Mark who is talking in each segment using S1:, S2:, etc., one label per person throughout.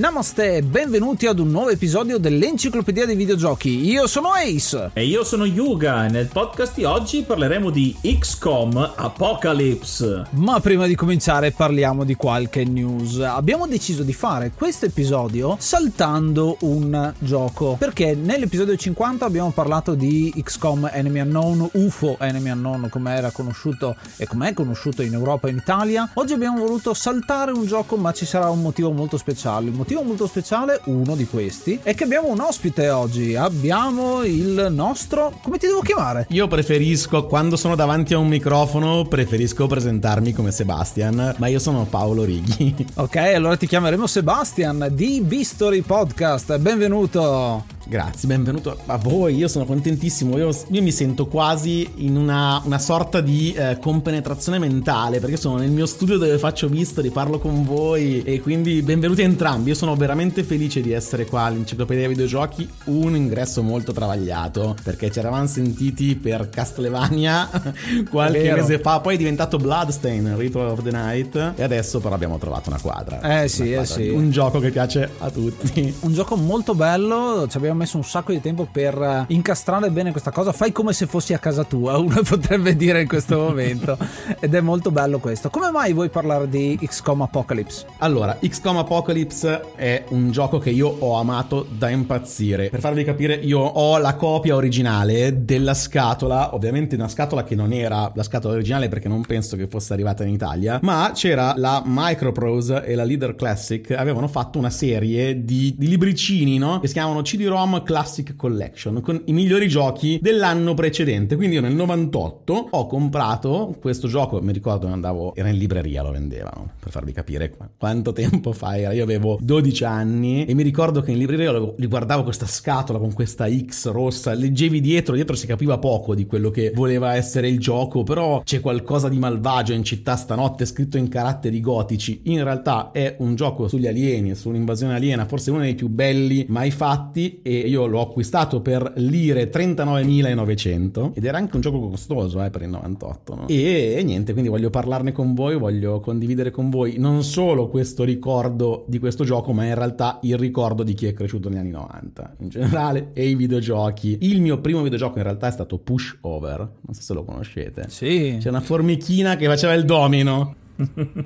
S1: Namaste, benvenuti ad un nuovo episodio dell'Enciclopedia dei Videogiochi. Io sono Ace.
S2: E io sono Yuga e nel podcast di oggi parleremo di XCOM Apocalypse.
S1: Ma prima di cominciare parliamo di qualche news. Abbiamo deciso di fare questo episodio saltando un gioco, perché nell'episodio 50 abbiamo parlato di XCOM Enemy Unknown, UFO Enemy Unknown come era conosciuto e come è conosciuto in Europa e in Italia. Oggi abbiamo voluto saltare un gioco, ma ci sarà un motivo molto speciale. Il motivo molto speciale, uno di questi, è che abbiamo un ospite oggi. Abbiamo il nostro. come ti devo chiamare?
S3: Io preferisco, quando sono davanti a un microfono, preferisco presentarmi come Sebastian, ma io sono Paolo Righi.
S1: Ok, allora ti chiameremo Sebastian di Bistory Podcast. Benvenuto.
S3: Grazie, benvenuto a voi, io sono contentissimo, io, io mi sento quasi in una, una sorta di eh, compenetrazione mentale perché sono nel mio studio dove faccio visto, parlo con voi e quindi benvenuti entrambi, io sono veramente felice di essere qua all'Enciclopedia dei Videogiochi, un ingresso molto travagliato perché ci eravamo sentiti per Castlevania qualche mese fa, poi è diventato Bloodstain, Ritual of the Night e adesso però abbiamo trovato una quadra.
S1: Eh sì,
S3: eh
S1: quadra sì.
S3: Un gioco che piace a tutti.
S1: Un gioco molto bello, ci abbiamo messo un sacco di tempo per eh, incastrare bene questa cosa. Fai come se fossi a casa tua, uno potrebbe dire in questo momento. Ed è molto bello questo. Come mai vuoi parlare di XCOM Apocalypse?
S3: Allora, XCOM Apocalypse è un gioco che io ho amato da impazzire. Per farvi capire, io ho la copia originale della scatola, ovviamente una scatola che non era la scatola originale perché non penso che fosse arrivata in Italia, ma c'era la Microprose e la Leader Classic avevano fatto una serie di, di libricini, no? Che si chiamano CD-ROM Classic Collection con i migliori giochi dell'anno precedente. Quindi io nel 98 ho comprato questo gioco, mi ricordo andavo, era in libreria, lo vendevano, per farvi capire quanto tempo fa era. Io avevo 12 anni e mi ricordo che in libreria li guardavo questa scatola con questa X rossa, leggevi dietro, dietro si capiva poco di quello che voleva essere il gioco, però c'è qualcosa di malvagio in città stanotte scritto in caratteri gotici. In realtà è un gioco sugli alieni, sull'invasione aliena, forse uno dei più belli mai fatti e io l'ho acquistato per lire 39.900 ed era anche un gioco costoso eh, per il 98 no? e, e, niente quindi voglio parlarne con voi voglio condividere con voi non solo questo ricordo di questo gioco ma in realtà il ricordo di chi è cresciuto negli anni 90 in generale e i videogiochi. Il mio primo videogioco in realtà è stato Push Over non so se lo conoscete.
S1: Sì.
S3: C'è una formichina che faceva il domino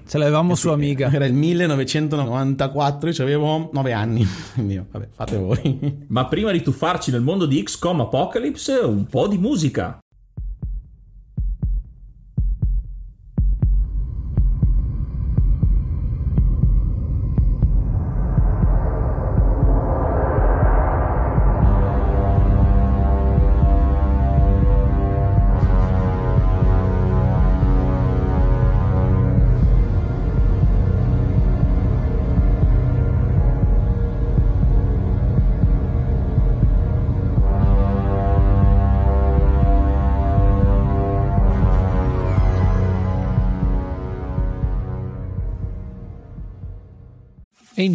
S1: Ce l'avevamo
S3: eh
S1: su Amiga.
S3: Era il 1994, io avevo 9 anni. Quindi, vabbè, fate voi.
S2: Ma prima di tuffarci nel mondo di XCOM Apocalypse, un po' di musica.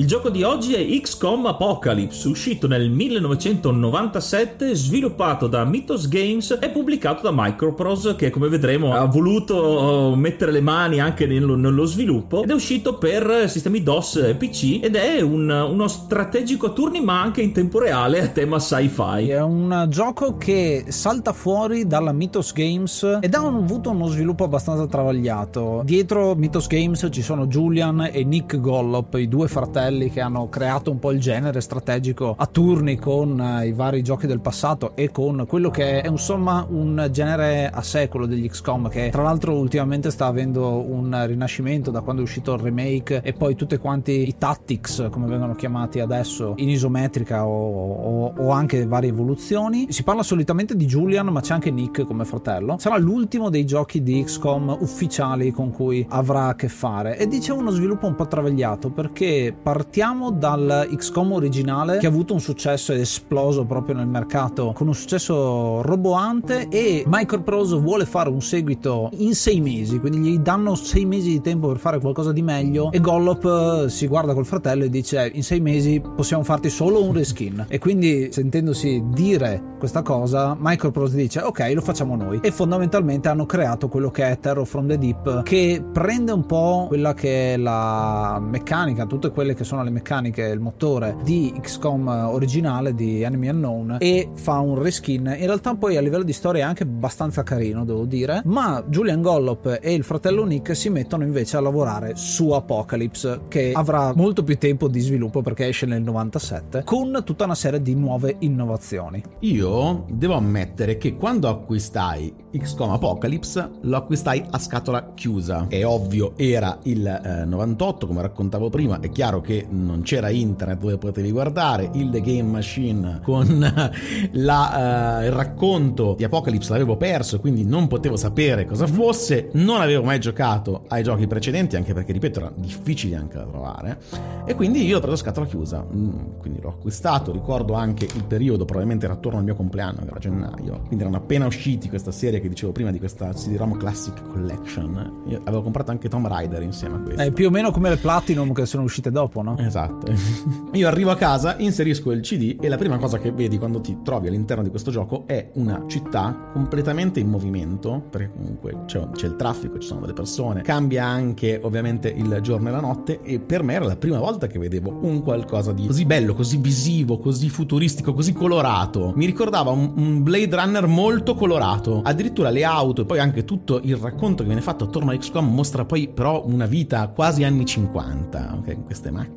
S2: Il gioco di oggi è XCOM Apocalypse, uscito nel 1997, sviluppato da Mythos Games e pubblicato da Microprose, che come vedremo ha voluto uh, mettere le mani anche nello, nello sviluppo ed è uscito per sistemi DOS e PC ed è un, uno strategico a turni ma anche in tempo reale a tema sci-fi.
S1: È un gioco che salta fuori dalla Mythos Games ed ha avuto uno sviluppo abbastanza travagliato. Dietro Mythos Games ci sono Julian e Nick Gollop, i due fratelli fratelli che hanno creato un po' il genere strategico a turni con eh, i vari giochi del passato e con quello che è insomma un genere a secolo degli XCOM che tra l'altro ultimamente sta avendo un rinascimento da quando è uscito il remake e poi tutti quanti i tactics come vengono chiamati adesso in isometrica o, o, o anche varie evoluzioni. Si parla solitamente di Julian ma c'è anche Nick come fratello. Sarà l'ultimo dei giochi di XCOM ufficiali con cui avrà a che fare e dice uno sviluppo un po' travagliato perché partiamo dal XCOM originale che ha avuto un successo ed esploso proprio nel mercato con un successo roboante e Microprose vuole fare un seguito in sei mesi, quindi gli danno sei mesi di tempo per fare qualcosa di meglio e Gollop eh, si guarda col fratello e dice in sei mesi possiamo farti solo un reskin. E quindi sentendosi dire questa cosa Microprose dice ok lo facciamo noi. E fondamentalmente hanno creato quello che è Terror from the Deep che prende un po' quella che è la meccanica, tutte quelle che che sono le meccaniche il motore di XCOM originale di Enemy Unknown e fa un reskin. In realtà poi a livello di storia è anche abbastanza carino, devo dire, ma Julian Gollop e il fratello Nick si mettono invece a lavorare su Apocalypse che avrà molto più tempo di sviluppo perché esce nel 97 con tutta una serie di nuove innovazioni.
S3: Io devo ammettere che quando acquistai XCOM Apocalypse lo acquistai a scatola chiusa. È ovvio, era il eh, 98 come raccontavo prima, è chiaro che che non c'era internet dove potevi guardare, il The Game Machine con la, uh, il racconto di Apocalypse l'avevo perso, quindi non potevo sapere cosa fosse, non avevo mai giocato ai giochi precedenti, anche perché, ripeto, erano difficili anche da trovare, e quindi io ho preso scatola chiusa, mm, quindi l'ho acquistato, ricordo anche il periodo, probabilmente era attorno al mio compleanno, era gennaio, quindi erano appena usciti questa serie che dicevo prima di questa CD-ROM Classic Collection, io avevo comprato anche Tomb Raider insieme a questo.
S1: È più o meno come le Platinum che sono uscite dopo dopo, no?
S3: Esatto. Io arrivo a casa, inserisco il CD e la prima cosa che vedi quando ti trovi all'interno di questo gioco è una città completamente in movimento, perché comunque c'è, c'è il traffico, ci sono delle persone, cambia anche ovviamente il giorno e la notte e per me era la prima volta che vedevo un qualcosa di così bello, così visivo, così futuristico, così colorato. Mi ricordava un, un Blade Runner molto colorato. Addirittura le auto e poi anche tutto il racconto che viene fatto attorno a XCOM mostra poi però una vita quasi anni 50, ok? Queste macchine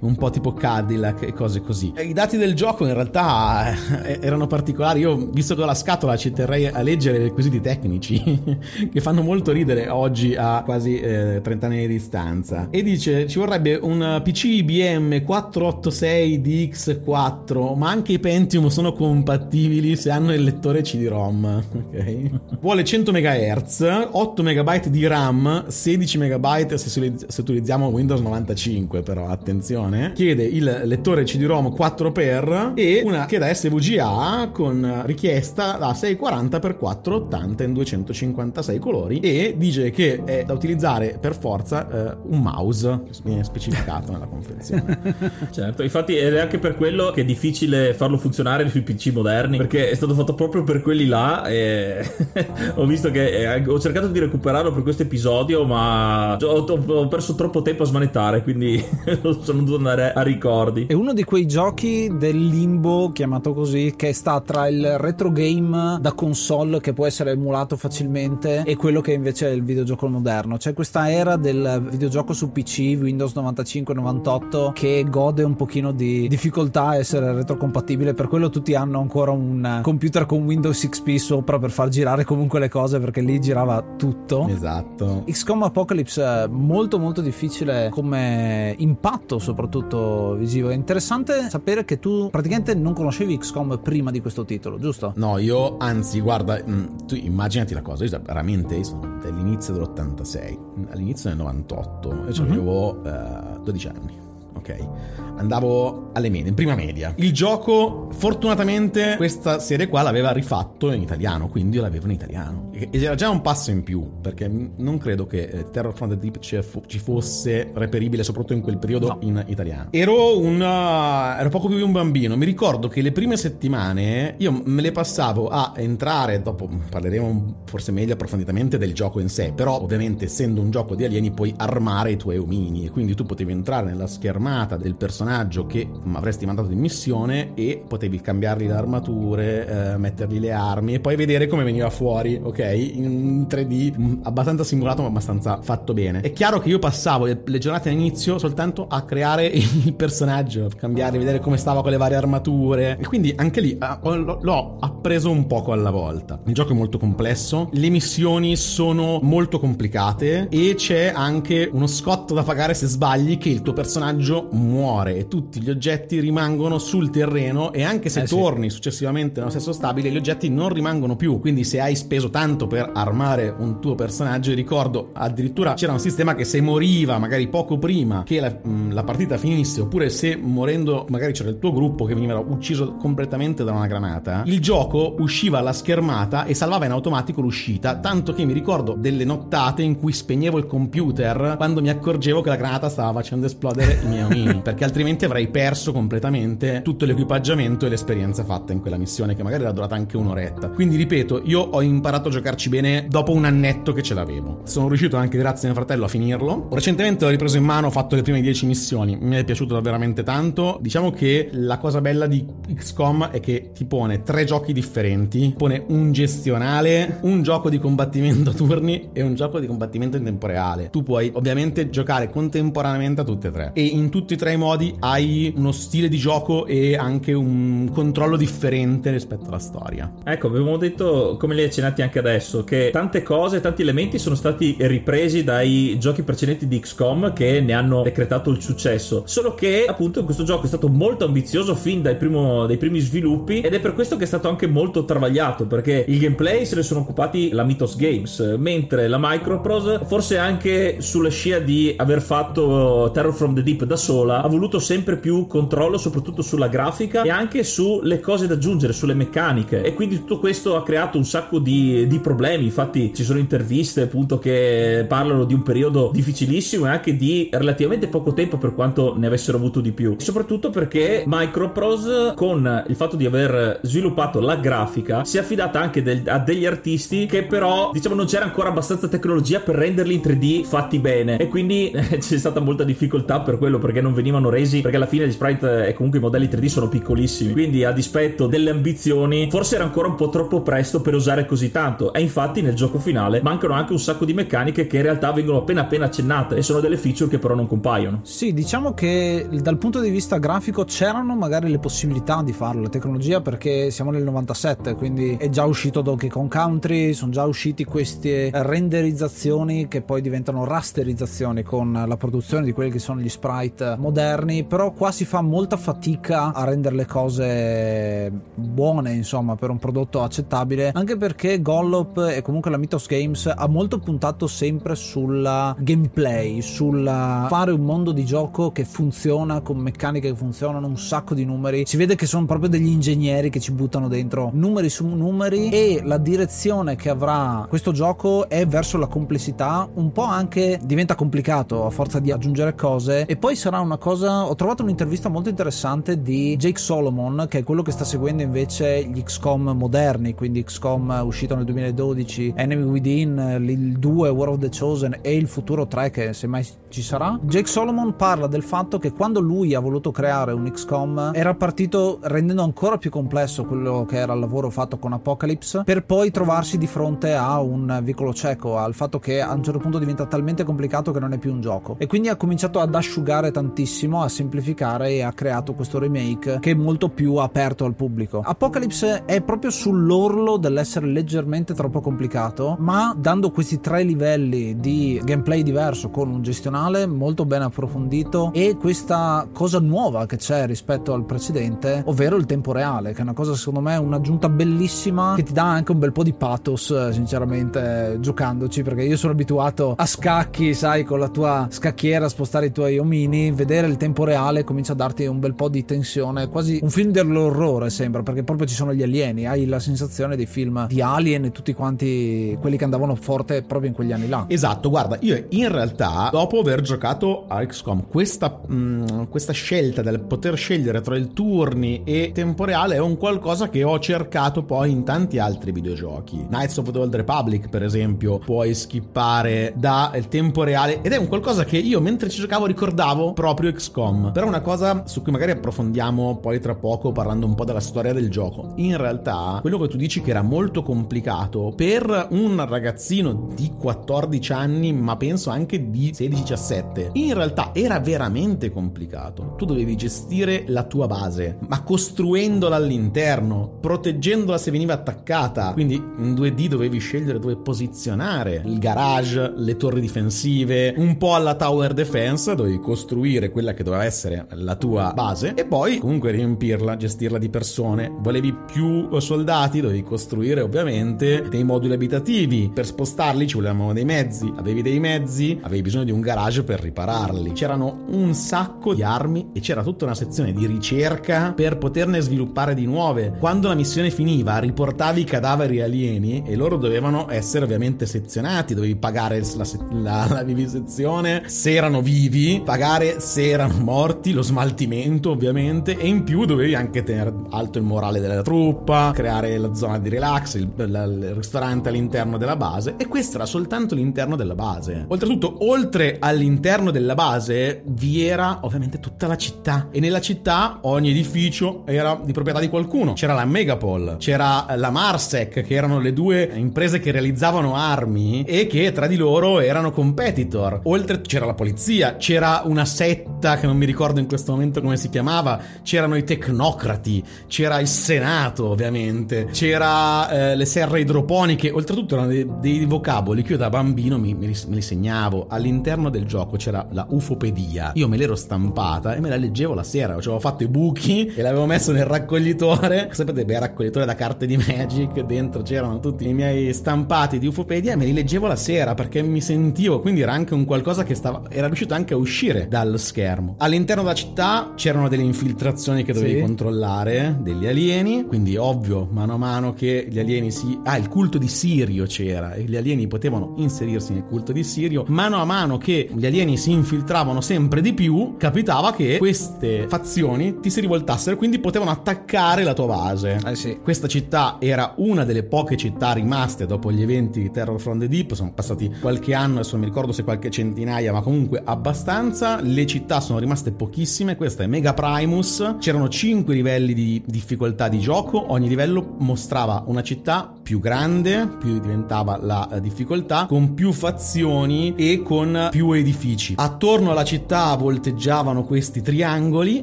S3: un po' tipo Cadillac e cose così. I dati del gioco in realtà eh, erano particolari. Io, visto che ho la scatola, ci terrei a leggere i requisiti tecnici che fanno molto ridere oggi a quasi eh, 30 anni di distanza. E dice: ci vorrebbe un PC IBM 486 DX4, ma anche i Pentium sono compatibili se hanno il lettore CD-ROM. Ok. Vuole 100 MHz, 8 MB di RAM, 16 MB se, se utilizziamo Windows 95 2 però, attenzione, chiede il lettore CD-ROM 4x e una scheda SVGA con richiesta da 640x480 in 256 colori e dice che è da utilizzare per forza eh, un mouse, viene specificato nella confezione.
S2: certo, infatti è anche per quello che è difficile farlo funzionare sui PC moderni perché è stato fatto proprio per quelli là e ho visto che eh, ho cercato di recuperarlo per questo episodio ma ho perso troppo tempo a smanettare quindi sono dovuto andare a ricordi.
S1: È uno di quei giochi del limbo, chiamato così, che sta tra il retro game da console che può essere emulato facilmente e quello che invece è il videogioco moderno. C'è questa era del videogioco su PC, Windows 95-98, che gode un pochino di difficoltà a essere retrocompatibile. Per quello tutti hanno ancora un computer con Windows XP sopra per far girare comunque le cose perché lì girava tutto.
S3: Esatto.
S1: XCOM Apocalypse molto molto difficile come impatto soprattutto visivo. È interessante sapere che tu praticamente non conoscevi XCOM prima di questo titolo, giusto?
S3: No, io anzi, guarda, mm, tu immaginati la cosa, io veramente sono dell'inizio dell'86, all'inizio del 98 e avevo uh-huh. uh, 12 anni ok? Andavo alle medie, in prima media. Il gioco, fortunatamente, questa serie qua l'aveva rifatto in italiano, quindi io l'avevo in italiano. Ed era già un passo in più, perché non credo che eh, Terror from the Deep ci fosse reperibile, soprattutto in quel periodo, no. in italiano. Ero un... Uh, ero poco più di un bambino. Mi ricordo che le prime settimane io me le passavo a entrare, dopo parleremo forse meglio approfonditamente del gioco in sé, però ovviamente essendo un gioco di alieni puoi armare i tuoi omini e quindi tu potevi entrare nella schermata schermata del personaggio che avresti mandato in missione e potevi cambiargli le armature, eh, mettergli le armi e poi vedere come veniva fuori, ok? In 3D, mm, abbastanza simulato ma abbastanza fatto bene. È chiaro che io passavo le giornate all'inizio soltanto a creare il personaggio, cambiare, vedere come stava con le varie armature e quindi anche lì eh, l'ho appreso un poco alla volta. Il gioco è molto complesso, le missioni sono molto complicate e c'è anche uno scotto da pagare se sbagli che il tuo personaggio muore e tutti gli oggetti rimangono sul terreno e anche se eh torni sì. successivamente nello stesso stabile gli oggetti non rimangono più quindi se hai speso tanto per armare un tuo personaggio ricordo addirittura c'era un sistema che se moriva magari poco prima che la, mm, la partita finisse oppure se morendo magari c'era il tuo gruppo che veniva ucciso completamente da una granata il gioco usciva alla schermata e salvava in automatico l'uscita tanto che mi ricordo delle nottate in cui spegnevo il computer quando mi accorgevo che la granata stava facendo esplodere i miei camini, perché altrimenti avrei perso completamente tutto l'equipaggiamento e l'esperienza fatta in quella missione, che magari era durata anche un'oretta. Quindi ripeto, io ho imparato a giocarci bene dopo un annetto che ce l'avevo. Sono riuscito anche grazie a mio fratello a finirlo. Recentemente l'ho ripreso in mano, ho fatto le prime 10 missioni, mi è piaciuto veramente tanto. Diciamo che la cosa bella di XCOM è che ti pone tre giochi differenti, pone un gestionale, un gioco di combattimento a turni e un gioco di combattimento in tempo reale. Tu puoi ovviamente giocare contemporaneamente a tutte e tre. E in tutti e tre i modi hai uno stile di gioco e anche un controllo differente rispetto alla storia.
S2: Ecco, avevamo detto, come li hai accennati anche adesso, che tante cose, tanti elementi sono stati ripresi dai giochi precedenti di XCOM che ne hanno decretato il successo. Solo che, appunto, questo gioco è stato molto ambizioso fin dai, primo, dai primi sviluppi ed è per questo che è stato anche molto travagliato, perché il gameplay se ne sono occupati la Mythos Games, mentre la Microprose, forse anche sulla scia di aver fatto Terror from the Deep da sola, ha voluto sempre più controllo soprattutto sulla grafica e anche sulle cose da aggiungere, sulle meccaniche. E quindi tutto questo ha creato un sacco di, di problemi, infatti ci sono interviste appunto che parlano di un periodo difficilissimo e anche di relativamente poco tempo per quanto ne avessero avuto di più, soprattutto perché Microprose con il fatto di aver sviluppato la grafica si è affidata anche del, a degli artisti che però diciamo non c'era ancora abbastanza tecnologia per renderli in 3D fatti bene. E quindi c'è stata molta difficoltà per quello perché non venivano resi perché alla fine gli sprite e comunque i modelli 3D sono piccolissimi. Quindi a dispetto delle ambizioni forse era ancora un po' troppo presto per usare così tanto. E infatti nel gioco finale mancano anche un sacco di meccaniche che in realtà vengono appena appena accennate e sono delle feature che però non compaiono.
S1: Sì diciamo che dal punto di vista grafico c'erano magari le possibilità di farlo la tecnologia perché siamo nel 97 quindi è già uscito Donkey Kong Country sono già usciti queste renderizzazioni che poi diventano rasterizzazioni con la produzione di quelli che sono gli sprite moderni, però qua si fa molta fatica a rendere le cose buone, insomma, per un prodotto accettabile, anche perché Gollop e comunque la Mythos Games ha molto puntato sempre sulla gameplay, sul fare un mondo di gioco che funziona con meccaniche che funzionano, un sacco di numeri. Si vede che sono proprio degli ingegneri che ci buttano dentro numeri su numeri e la direzione che avrà questo gioco è verso la complessità, un po' anche diventa complicato a forza di aggiungere cose e poi sarà una cosa. Ho trovato un'intervista molto interessante di Jake Solomon, che è quello che sta seguendo invece gli XCOM moderni, quindi XCOM uscito nel 2000 2012, Enemy Within, il 2, War of the Chosen e il futuro 3 che semmai ci sarà. Jake Solomon parla del fatto che quando lui ha voluto creare un XCOM era partito rendendo ancora più complesso quello che era il lavoro fatto con Apocalypse per poi trovarsi di fronte a un vicolo cieco, al fatto che a un certo punto diventa talmente complicato che non è più un gioco. E quindi ha cominciato ad asciugare tantissimo, a semplificare e ha creato questo remake che è molto più aperto al pubblico. Apocalypse è proprio sull'orlo dell'essere leggermente troppo complicato, ma dando questi tre livelli di gameplay diverso con un gestionale molto ben approfondito e questa cosa nuova che c'è rispetto al precedente, ovvero il tempo reale, che è una cosa secondo me un'aggiunta bellissima che ti dà anche un bel po' di pathos, sinceramente, giocandoci, perché io sono abituato a scacchi, sai, con la tua scacchiera, spostare i tuoi omini, vedere il tempo reale comincia a darti un bel po' di tensione, quasi un film dell'orrore sembra, perché proprio ci sono gli alieni, hai la sensazione dei film di Alien e tutti quanti quelli che andavano forte proprio in quegli anni là.
S3: Esatto, guarda, io in realtà, dopo aver giocato a XCOM, questa, mh, mm, questa scelta del poter scegliere tra il turni e tempo reale è un qualcosa che ho cercato poi in tanti altri videogiochi. Knights of the Old Republic, per esempio, puoi skippare dal tempo reale ed è un qualcosa che io mentre ci giocavo ricordavo proprio XCOM. Però una cosa su cui magari approfondiamo poi tra poco parlando un po' della storia del gioco. In realtà, quello che tu dici che era molto complicato per un ragazzino di 14 anni, ma penso anche di 16-17, in realtà era veramente complicato. Tu dovevi gestire la tua base, ma costruendola all'interno, proteggendola se veniva attaccata. Quindi in 2D dovevi scegliere dove posizionare il garage, le torri difensive, un po' alla tower defense, dovevi costruire quella che doveva essere la tua base e poi comunque riempirla, gestirla di persone. Volevi più soldati, dovevi costruire ovviamente dei moduli abitativi. Per spostarli ci volevano dei mezzi, avevi dei mezzi, avevi bisogno di un garage per ripararli. C'erano un sacco di armi e c'era tutta una sezione di ricerca per poterne sviluppare di nuove. Quando la missione finiva, riportavi i cadaveri alieni e loro dovevano essere ovviamente sezionati, dovevi pagare la, la, la vivisezione se erano vivi, pagare se erano morti, lo smaltimento ovviamente e in più dovevi anche tenere alto il morale della truppa, creare la zona di relax, il, il, il ristorante all'interno della base e questo era soltanto l'interno della base. Oltretutto, oltre all'interno della base vi era ovviamente tutta la città e nella città ogni edificio era di proprietà di qualcuno. C'era la Megapol, c'era la Marsec che erano le due imprese che realizzavano armi e che tra di loro erano competitor. Oltre c'era la polizia, c'era una setta che non mi ricordo in questo momento come si chiamava, c'erano i tecnocrati, c'era il Senato ovviamente, c'era eh, le serre idroponiche, oltretutto erano dei, dei vocaboli che io da bambino mi, mi, me li segnavo. All'interno del gioco c'era la ufopedia, io me l'ero stampata e me la leggevo la sera, ci avevo fatto i buchi e l'avevo messo nel raccoglitore, sapete, beh, raccoglitore da carte di Magic, dentro c'erano tutti i miei stampati di ufopedia e me li leggevo la sera perché mi sentivo, quindi era anche un qualcosa che stava, era riuscito anche a uscire dallo schermo. All'interno della città c'erano delle infiltrazioni che dovevi sì. controllare, degli alieni, quindi ovvio, mano a mano che gli alieni si... Ah, il culto di Sirio c'era e gli alieni potevano inserirsi nel culto di Sirio, mano a mano che gli alieni si infiltravano sempre di più, capitava che queste fazioni ti si rivoltassero e quindi potevano attaccare la tua base.
S1: Eh sì.
S3: Questa città era una delle poche città rimaste dopo gli eventi di Terror from the Deep, sono passati qualche anno, adesso non mi ricordo se qualche centinaia, ma comunque abbastanza. Le città sono rimaste pochissime, questa è Mega Primus, c'erano 5 livelli di difficoltà di gioco, ogni livello mostrava una città più grande, più diventava la eh, difficoltà, con più fazioni e con più edifici. Attorno alla città volteggiavano questi triangoli,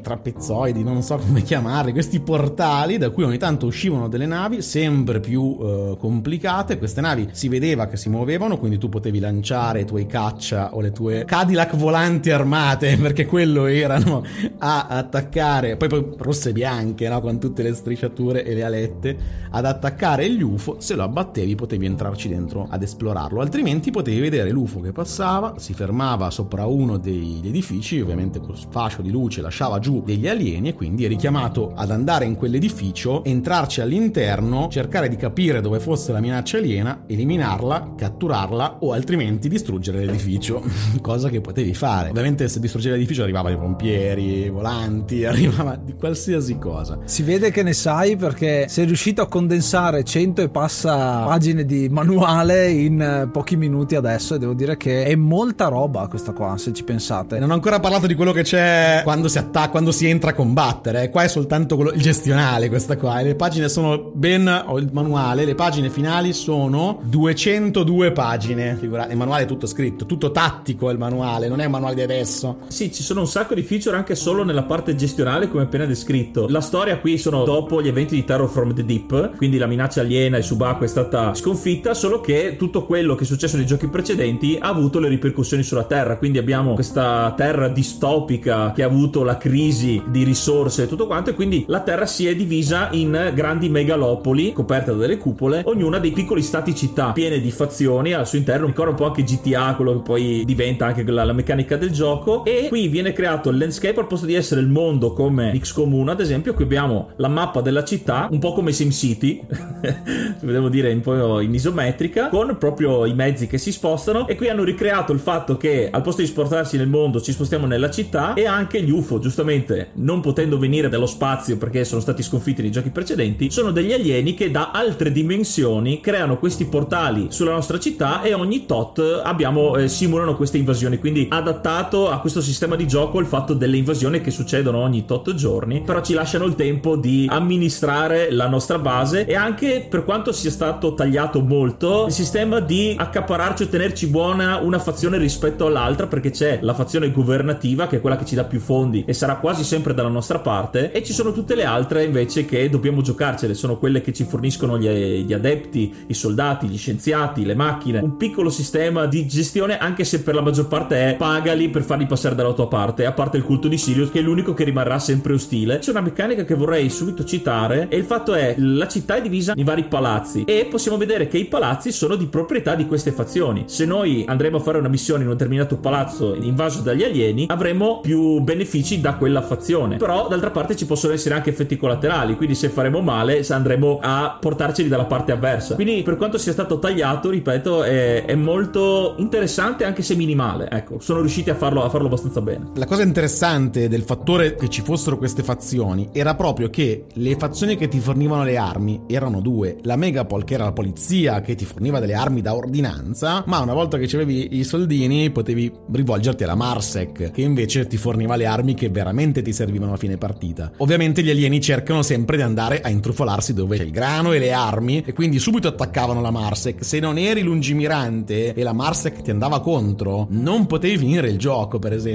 S3: trapezzoidi, non so come chiamarli, questi portali da cui ogni tanto uscivano delle navi sempre più eh, complicate. Queste navi si vedeva che si muovevano, quindi tu potevi lanciare i tuoi caccia o le tue Cadillac volanti armate, perché quello erano a attaccare, poi, poi rosse e bianche, no? con tutte le strisciature e le alette, ad attaccare gli UFO se lo abbattevi potevi entrarci dentro ad esplorarlo, altrimenti potevi vedere l'UFO che passava, si fermava sopra uno degli edifici, ovviamente col fascio di luce lasciava giù degli alieni e quindi eri chiamato ad andare in quell'edificio, entrarci all'interno, cercare di capire dove fosse la minaccia aliena, eliminarla, catturarla o altrimenti distruggere l'edificio, cosa che potevi fare. Ovviamente se distruggevi l'edificio arrivava i pompieri, volanti, arrivava di qualsiasi cosa.
S1: Si vede che ne sai perché sei riuscito a condensare 100 e passa pagine di manuale in eh, pochi minuti adesso e devo dire che è molta roba questa qua, se ci pensate.
S3: Non ho ancora parlato di quello che c'è quando si attacca, quando si entra a combattere. Qua è soltanto quello, il gestionale questa qua. E le pagine sono ben, ho il manuale, le pagine finali sono 202 pagine. Figurate, il manuale è tutto scritto, tutto tattico il manuale, non è un manuale di adesso.
S2: Sì, ci sono un sacco di feature anche solo nella parte gestionale come appena descritto. La storia qui sono dopo gli eventi di Terror from the Deep, quindi la minaccia aliena e subacquea è stata sconfitta, solo che tutto quello che è successo nei giochi precedenti ha avuto le ripercussioni sulla Terra, quindi abbiamo questa Terra distopica che ha avuto la crisi di risorse e tutto quanto e quindi la Terra si è divisa in grandi megalopoli coperte da delle cupole, ognuna dei piccoli stati città piene di fazioni al suo interno, ricorda un po' anche GTA, quello che poi diventa anche la, la meccanica del gioco e qui viene creato il landscape al posto di essere il mondo come XCOM 1 ad esempio, qui abbiamo la mappa della città, un po' come SimCity, devo dire un po' in isometrica, con proprio i mezzi che si spostano. E qui hanno ricreato il fatto che al posto di spostarsi nel mondo ci spostiamo nella città e anche gli UFO, giustamente non potendo venire dallo spazio perché sono stati sconfitti nei giochi precedenti, sono degli alieni che da altre dimensioni creano questi portali sulla nostra città e ogni tot abbiamo eh, simulano queste invasioni, quindi adattato a questo sistema di gioco il fatto delle invasioni che succedono ogni tot giorni, però ci lasciano il tempo di amministrare la nostra base e anche per quanto sia stato tagliato molto il sistema di accapararci o tenerci buona una fazione rispetto all'altra perché c'è la fazione governativa che è quella che ci dà più fondi e sarà quasi sempre dalla nostra parte e ci sono tutte le altre invece che dobbiamo giocarcele sono quelle che ci forniscono gli, gli adepti i soldati gli scienziati le macchine. Un piccolo sistema di gestione anche se per la maggior parte è pagali per farli passare dalla tua parte a parte il culto di Sirius che è l'unico che rimarrà sempre ostile. C'è una meccanica che vorrei subito citare e il fatto è la città è divisa in vari palazzi e possiamo vedere che i palazzi sono di proprietà di queste fazioni. Se noi andremo a fare una missione in un determinato palazzo invaso dagli alieni avremo più benefici da quella fazione. Però d'altra parte ci possono essere anche effetti collaterali quindi se faremo male andremo a portarceli dalla parte avversa. Quindi per quanto sia stato tagliato ripeto è, è molto interessante anche se minimale ecco. Sono riusciti a farlo, a farlo abbastanza bene.
S3: La cosa interessante del fattore che ci fossero queste fazioni era proprio che le fazioni che ti fornivano le armi erano due. La Megapol che era la polizia che ti forniva delle armi da ordinanza ma una volta che avevi i soldini potevi rivolgerti alla Marsec che invece ti forniva le armi che veramente ti servivano a fine partita. Ovviamente gli alieni cercano sempre di andare a intrufolarsi dove c'è il grano e le armi e quindi subito attaccavano la Marsec. Se non eri lungimirante e la Marsec ti andava contro non potevi finire il gioco per esempio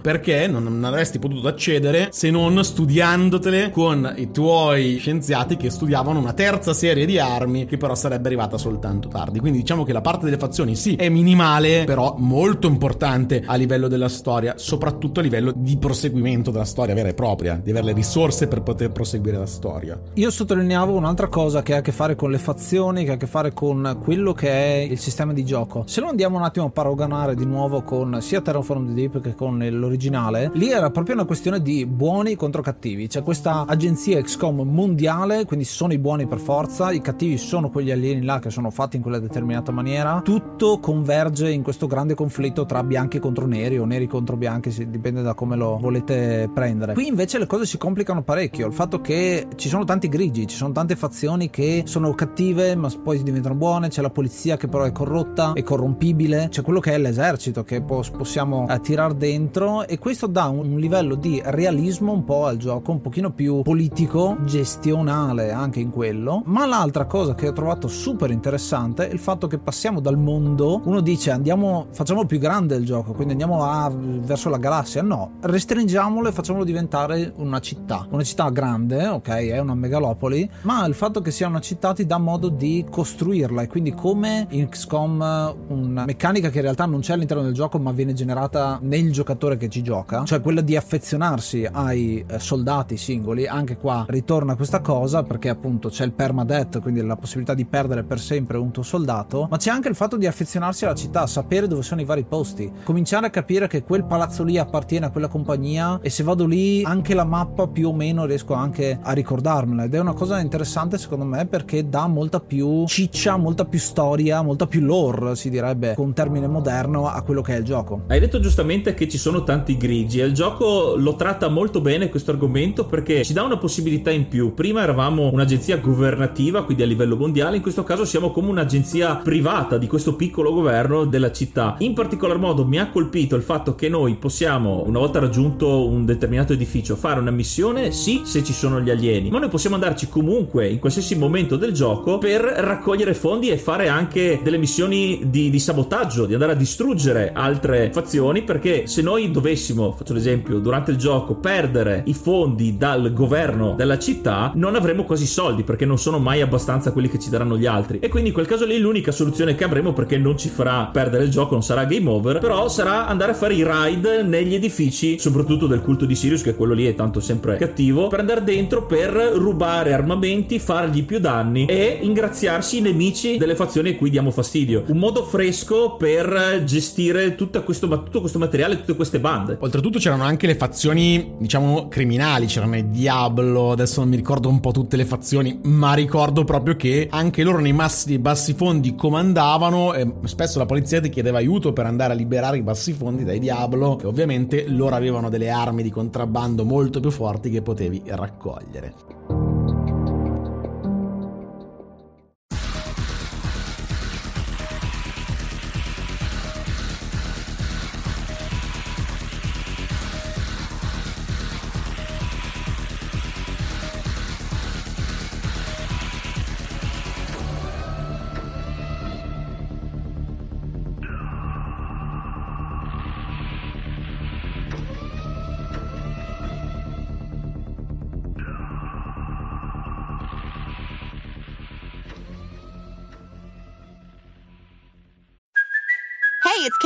S3: perché non, non avresti potuto accedere se non studiandotele con i tuoi scienziati che studiavano una terza serie di armi che però sarebbe arrivata soltanto tardi. Quindi diciamo che la parte delle fazioni sì è minimale però molto importante a livello della storia soprattutto a livello di proseguimento della storia vera e propria di avere le risorse per poter proseguire la storia.
S1: Io sottolineavo un'altra cosa che ha a che fare con le fazioni che ha a che fare con quello che è il sistema di gioco. Se lo andiamo un attimo a paragonare di nuovo con sia Terraform the Deep che con l'originale lì era proprio una questione di buoni contro cattivi. C'è questa agenzia XCOM mondiale quindi sono i buoni per forza i cattivi sono quegli alieni là che sono fatti in quella determinata maniera. Tutto converge in questo grande conflitto tra bianchi contro neri o neri contro bianchi dipende da come lo volete prendere. Qui invece le cose si complicano parecchio il fatto che ci sono tanti grigi ci sono tante fazioni che sono cattive ma poi diventano buone c'è la polizia che però è corrotta è corrompibile c'è quello che è l'esercito che possiamo eh, tirare dentro e questo dà un, livello di realismo un po' al gioco un pochino più politico gestionale anche in quello. Ma l'altra cosa che ho trovato super interessante è il fatto che passiamo dal mondo uno dice andiamo facciamo più grande il gioco quindi andiamo a, verso la galassia. No restringiamolo e facciamolo diventare una città una città grande ok è una megalopoli ma il fatto che sia una città ti dà modo di costruirla e quindi come in XCOM una meccanica che in realtà non c'è all'interno del gioco ma viene generata nel giocatore che ci gioca cioè quella di affezionarsi ai eh, soldati singoli anche qua ritorna questa cosa perché appunto c'è il permadeath quindi la possibilità di perdere per sempre un tuo soldato ma c'è anche il fatto di affezionarsi alla città sapere dove sono i vari posti cominciare a capire che quel palazzo lì appartiene a quella compagnia e se vado lì anche la mappa più o meno riesco anche a ricordarmela. Ed è una cosa interessante secondo me perché dà molta più ciccia molta più storia molta più lore si direbbe con termine moderno a quello che è il gioco.
S2: Hai detto giustamente che ci sono tanti grigi. E il gioco lo tratta molto bene questo argomento perché ci dà una possibilità in più. Prima eravamo un'agenzia governativa quindi livello mondiale, in questo caso siamo come un'agenzia privata di questo piccolo governo della città. In particolar modo mi ha colpito il fatto che noi possiamo, una volta raggiunto un determinato edificio, fare una missione, sì, se ci sono gli alieni, ma noi possiamo andarci comunque in qualsiasi momento del gioco per raccogliere fondi e fare anche delle missioni di, di sabotaggio, di andare a distruggere altre fazioni, perché se noi dovessimo, faccio l'esempio, durante il gioco perdere i fondi dal governo della città, non avremo quasi soldi perché non sono mai abbastanza quelli che ci daranno gli altri. E quindi in quel caso lì l'unica soluzione che avremo perché non ci farà perdere il gioco, non sarà game over, però sarà andare a fare i raid negli edifici, soprattutto del culto di Sirius, che quello lì è tanto sempre cattivo, per andare dentro per rubare armamenti, fargli più danni e ingraziarsi i nemici delle fazioni a cui diamo fastidio. Un modo fresco per gestire tutto questo, tutto questo materiale, tutte queste bande.
S3: Oltretutto c'erano anche le fazioni, diciamo, criminali, c'erano i Diablo, adesso non mi ricordo un po' tutte le fazioni, ma ricordo proprio che anche loro nei massi bassi fondi comandavano e spesso la polizia ti chiedeva aiuto per andare a liberare i bassi fondi dai Diablo e ovviamente loro avevano delle armi di contrabbando molto più forti che potevi raccogliere.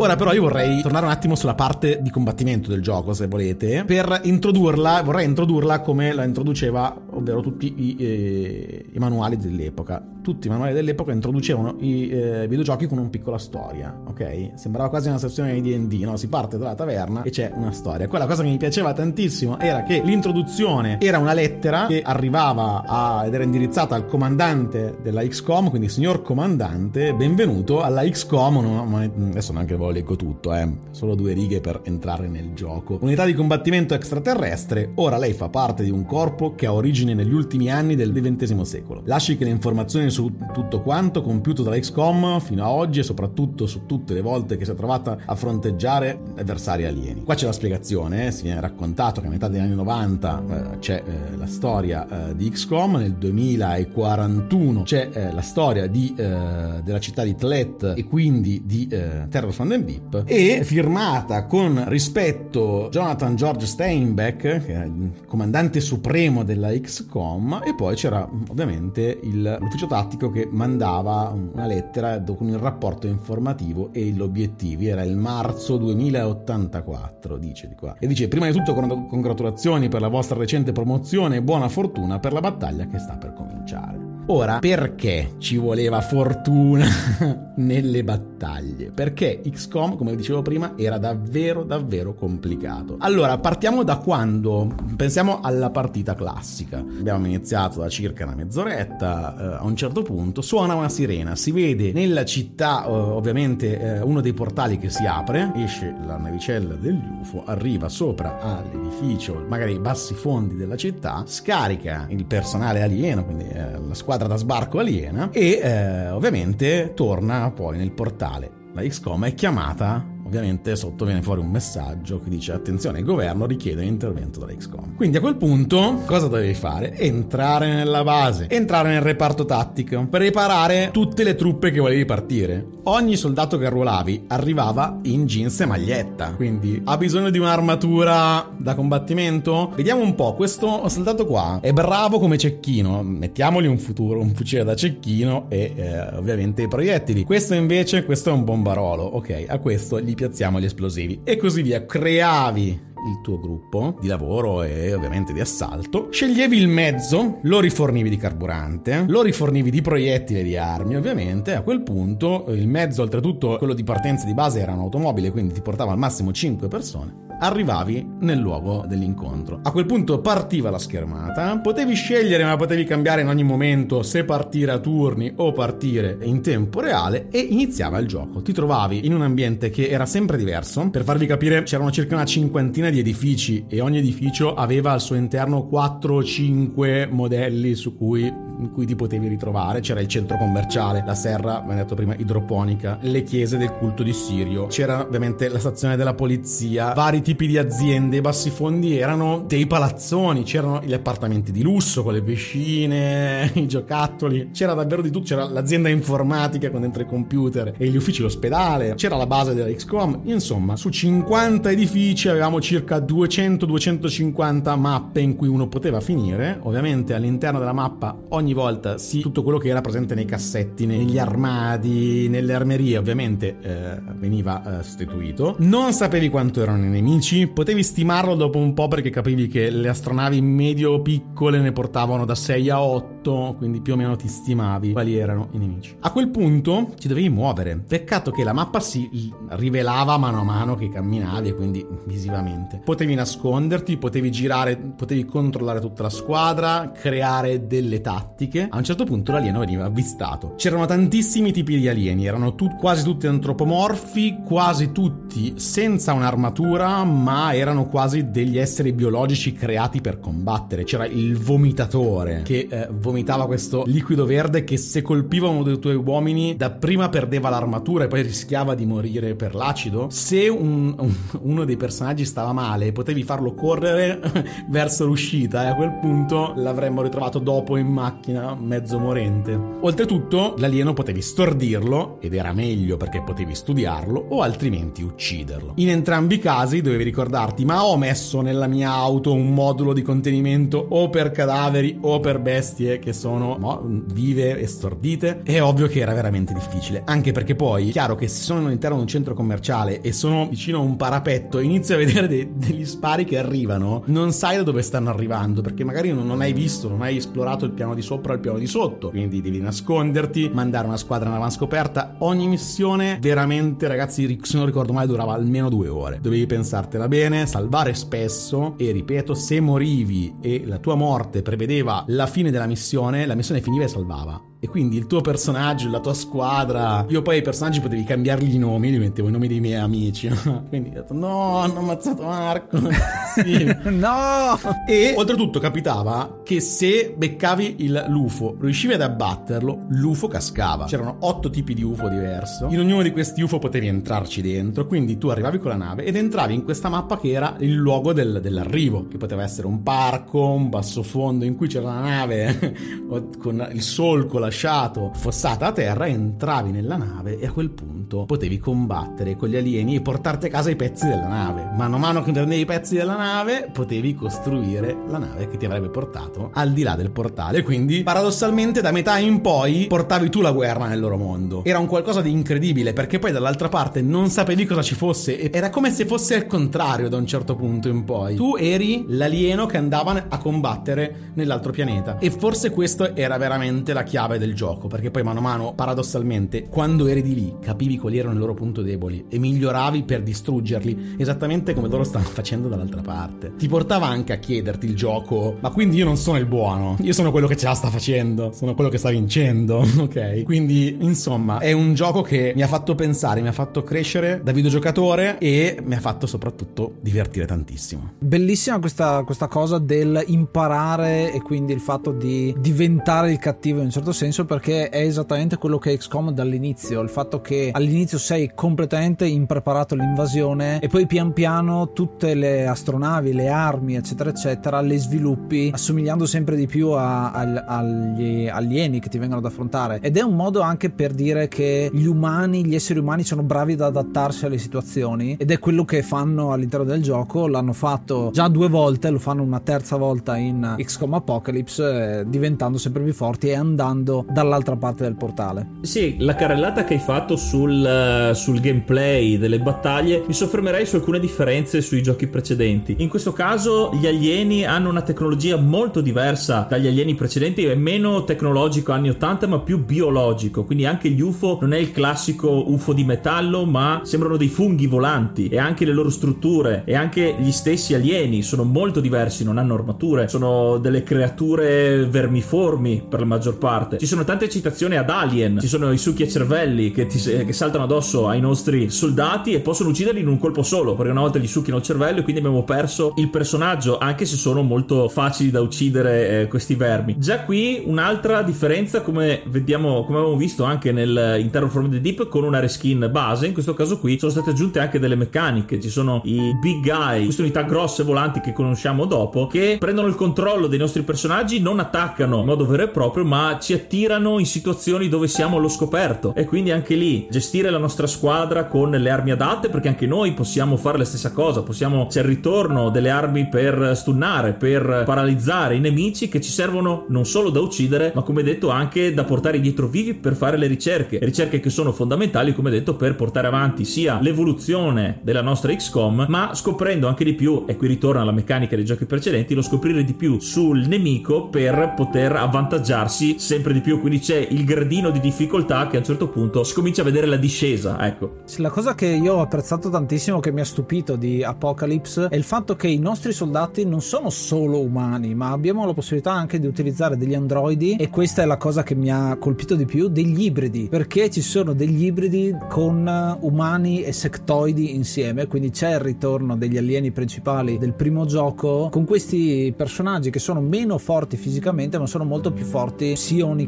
S3: Ora però io vorrei tornare un attimo sulla parte di combattimento del gioco, se volete, per introdurla, vorrei introdurla come la introduceva, ovvero tutti i, eh, i manuali dell'epoca. Tutti i manuali dell'epoca introducevano i eh, videogiochi con una piccola storia, ok? Sembrava quasi una sezione di D&D, no? Si parte dalla taverna e c'è una storia. Quella cosa che mi piaceva tantissimo era che l'introduzione era una lettera che arrivava a, ed era indirizzata al comandante della XCOM, quindi signor comandante, benvenuto alla XCOM, no, adesso neanche voglio leggo tutto, eh. Solo due righe per entrare nel gioco. Unità di combattimento extraterrestre, ora lei fa parte di un corpo che ha origine negli ultimi anni del XX secolo. Lasci che le informazioni su tutto quanto compiuto dalla XCOM fino a oggi e soprattutto su tutte le volte che si è trovata a fronteggiare avversari alieni. Qua c'è la spiegazione, eh. si viene raccontato che a metà degli anni 90 eh, c'è eh, la storia eh, di XCOM, nel 2041 c'è eh, la storia di, eh, della città di Tlet e quindi di Terror from the Deep e firmata con rispetto Jonathan George Steinbeck, comandante supremo della XCOM, e poi c'era ovviamente il, l'ufficio tattico che mandava una lettera con il rapporto informativo e gli obiettivi. Era il marzo 2084, dice di qua. E dice: Prima di tutto, congratulazioni per la vostra recente promozione e buona fortuna per la battaglia che sta per cominciare. Ora, perché ci voleva fortuna nelle battaglie? Perché XCOM, come dicevo prima, era davvero davvero complicato. Allora, partiamo da quando pensiamo alla partita classica. Abbiamo iniziato da circa una mezz'oretta, eh, a un certo punto suona una sirena, si vede nella città eh, ovviamente eh, uno dei portali che si apre, esce la navicella degli UFO, arriva sopra all'edificio, magari ai bassi fondi della città, scarica il personale alieno, quindi eh, la squadra squadra da sbarco aliena e eh, ovviamente torna poi nel portale. La XCOM è chiamata ovviamente sotto viene fuori un messaggio che dice attenzione il governo richiede l'intervento della XCOM. Quindi a quel punto cosa dovevi fare? Entrare nella base, entrare nel reparto tattico, preparare tutte le truppe che volevi partire. Ogni soldato che arruolavi arrivava in jeans e maglietta, quindi ha bisogno di un'armatura da combattimento? Vediamo un po', questo soldato qua è bravo come cecchino, mettiamogli un futuro, un fucile da cecchino e eh, ovviamente i proiettili. Questo invece, questo è un bombarolo, ok, a questo gli piazziamo gli esplosivi e così via. Creavi il tuo gruppo di lavoro e ovviamente di assalto, sceglievi il mezzo, lo rifornivi di carburante, lo rifornivi di proiettili e di armi, ovviamente. A quel punto il mezzo, oltretutto quello di partenza di base era un'automobile, quindi ti portava al massimo 5 persone arrivavi nel luogo dell'incontro. A quel punto partiva la schermata, potevi scegliere ma potevi cambiare in ogni momento se partire a turni o partire in tempo reale e iniziava il gioco. Ti trovavi in un ambiente che era sempre diverso, per farvi capire c'erano circa una cinquantina di edifici e ogni edificio aveva al suo interno 4 o 5 modelli su cui, in cui ti potevi ritrovare. C'era il centro commerciale, la serra, abbiamo detto prima, idroponica, le chiese del culto di Sirio, c'era ovviamente la stazione della polizia, vari tipi di aziende, i bassifondi erano dei palazzoni, c'erano gli appartamenti di lusso con le piscine, i giocattoli, c'era davvero di tutto, c'era l'azienda informatica con dentro i computer e gli uffici l'ospedale, c'era la base della XCOM, insomma, su 50 edifici avevamo circa 200-250 mappe in cui uno poteva finire, ovviamente all'interno della mappa ogni volta sì, tutto quello che era presente nei cassetti, negli armadi, nelle armerie ovviamente eh, veniva eh, sostituito, non sapevi quanto erano i nemici, potevi stimarlo dopo un po' perché capivi che le astronavi medio piccole ne portavano da 6 a 8, quindi più o meno ti stimavi quali erano i nemici. A quel punto ti dovevi muovere, peccato che la mappa si rivelava mano a mano che camminavi quindi visivamente. Potevi nasconderti, potevi girare, potevi controllare tutta la squadra, creare delle tattiche. A un certo punto l'alieno veniva avvistato. C'erano tantissimi tipi di alieni, erano tu- quasi tutti antropomorfi, quasi tutti senza un'armatura, ma erano quasi degli esseri biologici creati per combattere. C'era il vomitatore che eh, vomitava questo liquido verde che se colpiva uno dei tuoi uomini dapprima perdeva l'armatura e poi rischiava di morire per l'acido. Se un, un, uno dei personaggi stava male, potevi farlo correre verso l'uscita e a quel punto l'avremmo ritrovato dopo in macchina mezzo morente. Oltretutto, l'alieno potevi stordirlo ed era meglio perché potevi studiarlo o altrimenti ucciderlo. In entrambi i casi dovevi ricordarti ma ho messo nella mia auto un modulo di contenimento o per cadaveri o per bestie che sono no, vive e stordite. È ovvio che era veramente difficile, anche perché poi, chiaro che se sono all'interno di un centro commerciale e sono vicino a un parapetto, inizio a vedere dei, degli spari che arrivano, non sai da dove stanno arrivando, perché magari non, non hai visto, non hai esplorato il piano di sopra o il piano di sotto, quindi devi nasconderti, mandare una squadra in avanscoperta. Ogni missione veramente, ragazzi, se non ricordo male, durava almeno due ore. Dovevi pensartela bene, salvare spesso e ripeto, se morivi e la tua morte prevedeva la fine della missione, la missione finiva e salvava. E quindi il tuo personaggio, la tua squadra. Io poi ai personaggi potevi cambiargli i nomi, li mettevo i nomi dei miei amici. quindi ho detto: No, hanno ammazzato Marco. sì.
S1: no!
S3: E oltretutto capitava che se beccavi il l'UFO, riuscivi ad abbatterlo, l'UFO cascava. C'erano otto tipi di UFO diverso. In ognuno di questi UFO potevi entrarci dentro. Quindi tu arrivavi con la nave ed entravi in questa mappa che era il luogo del, dell'arrivo, che poteva essere un parco, un bassofondo in cui c'era la nave con il solco, lasciato fossata a terra, entravi nella nave e a quel punto potevi combattere con gli alieni e portarti a casa i pezzi della nave. Mano a mano che prendevi i pezzi della nave, potevi costruire la nave che ti avrebbe portato al di là del portale. Quindi, paradossalmente, da metà in poi portavi tu la guerra nel loro mondo. Era un qualcosa di incredibile perché poi dall'altra parte non sapevi cosa ci fosse. Era come se fosse al contrario da un certo punto in poi. Tu eri l'alieno che andava a combattere nell'altro pianeta. E forse questo era veramente la chiave del gioco. Perché poi, mano a mano, paradossalmente, quando eri di lì, capivi quali erano i loro punti deboli e miglioravi per distruggerli, esattamente come loro stanno facendo dall'altra parte. Ti portava anche a chiederti il gioco, ma quindi io non sono il buono, io sono quello che ce la sta facendo, sono quello che sta vincendo, ok? Quindi, insomma, è un gioco che mi ha fatto pensare, mi ha fatto crescere da videogiocatore e mi ha fatto soprattutto divertire tantissimo.
S1: Bellissima questa, questa cosa del imparare e quindi il fatto di diventare il cattivo in un certo senso senso perché è esattamente quello che è XCOM dall'inizio, il fatto che all'inizio sei completamente impreparato all'invasione e poi pian piano tutte le astronavi, le armi, eccetera, eccetera, le sviluppi assomigliando sempre di più a, a, agli alieni che ti vengono ad affrontare. Ed è un modo anche per dire che gli umani, gli esseri umani sono bravi ad adattarsi alle situazioni ed è quello che fanno all'interno del gioco. L'hanno fatto già due volte, lo fanno una terza volta in XCOM Apocalypse, eh, diventando sempre più forti e andando dall'altra parte del portale.
S2: Sì, la carrellata che hai fatto sul, sul gameplay delle battaglie, mi soffermerei su alcune differenze sui giochi precedenti. In questo caso gli alieni hanno una tecnologia molto diversa dagli alieni precedenti, è meno tecnologico anni 80 ma più biologico, quindi anche gli UFO non è il classico UFO di metallo ma sembrano dei funghi volanti e anche le loro strutture e anche gli stessi alieni sono molto diversi, non hanno armature, sono delle creature vermiformi per la maggior parte. Ci sono tante citazioni ad Alien, ci sono i succhi a cervelli che, ti, che saltano addosso ai nostri soldati e possono ucciderli in un colpo solo, perché una volta gli succhiano il cervello e quindi abbiamo perso il personaggio, anche se sono molto facili da uccidere eh, questi vermi. Già qui un'altra differenza, come vediamo, come abbiamo visto anche nel Terror from the Deep, con una reskin base, in questo caso qui sono state aggiunte anche delle meccaniche, ci sono i big guy, queste unità grosse volanti che conosciamo dopo, che prendono il controllo dei nostri personaggi, non attaccano in modo vero e proprio, ma ci attirano in situazioni dove siamo allo scoperto. E quindi anche lì gestire la nostra squadra con le armi adatte, perché anche noi possiamo fare la stessa cosa, possiamo c'è il ritorno delle armi per stunnare, per paralizzare i nemici che ci servono non solo da uccidere, ma come detto anche da portare dietro vivi per fare le ricerche, ricerche che sono fondamentali come detto per portare avanti sia l'evoluzione della nostra XCOM, ma scoprendo anche di più, e qui ritorna la meccanica dei giochi precedenti, lo scoprire di più sul nemico per poter avvantaggiarsi sempre di più, quindi c'è il gradino di difficoltà che a un certo punto si comincia a vedere la discesa, ecco.
S1: La cosa che io ho apprezzato tantissimo, che mi ha stupito di Apocalypse, è il fatto che i nostri soldati non sono solo umani, ma abbiamo la possibilità anche di utilizzare degli androidi e questa è la cosa che mi ha colpito di più, degli ibridi, perché ci sono degli ibridi con umani e sectoidi insieme, quindi c'è il ritorno degli alieni principali del primo gioco con questi personaggi che sono meno forti fisicamente ma sono molto più forti